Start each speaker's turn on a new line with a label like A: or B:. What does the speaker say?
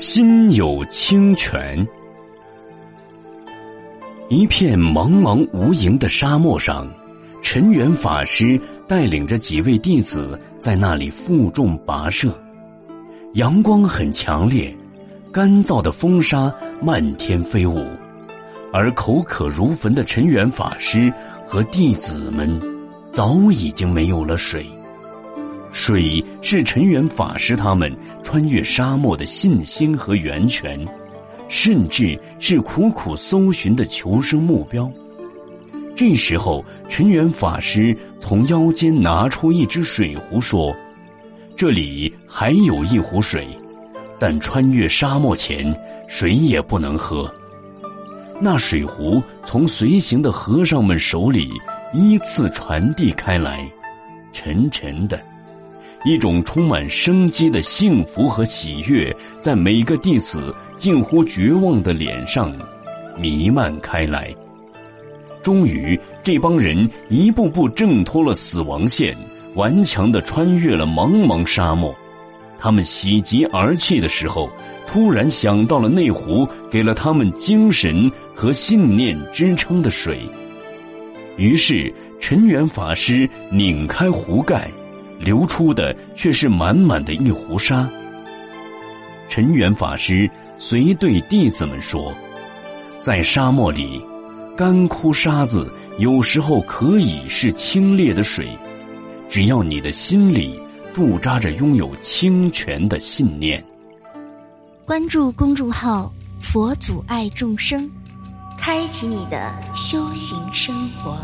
A: 心有清泉。一片茫茫无垠的沙漠上，陈元法师带领着几位弟子在那里负重跋涉。阳光很强烈，干燥的风沙漫天飞舞，而口渴如焚的陈元法师和弟子们早已经没有了水。水是陈元法师他们穿越沙漠的信心和源泉，甚至是苦苦搜寻的求生目标。这时候，陈元法师从腰间拿出一只水壶，说：“这里还有一壶水，但穿越沙漠前，谁也不能喝。”那水壶从随行的和尚们手里依次传递开来，沉沉的。一种充满生机的幸福和喜悦，在每个弟子近乎绝望的脸上弥漫开来。终于，这帮人一步步挣脱了死亡线，顽强的穿越了茫茫沙漠。他们喜极而泣的时候，突然想到了那壶给了他们精神和信念支撑的水。于是，陈元法师拧开壶盖。流出的却是满满的一壶沙。陈元法师随对弟子们说：“在沙漠里，干枯沙子有时候可以是清冽的水，只要你的心里驻扎着拥有清泉的信念。”
B: 关注公众号“佛祖爱众生”，开启你的修行生活。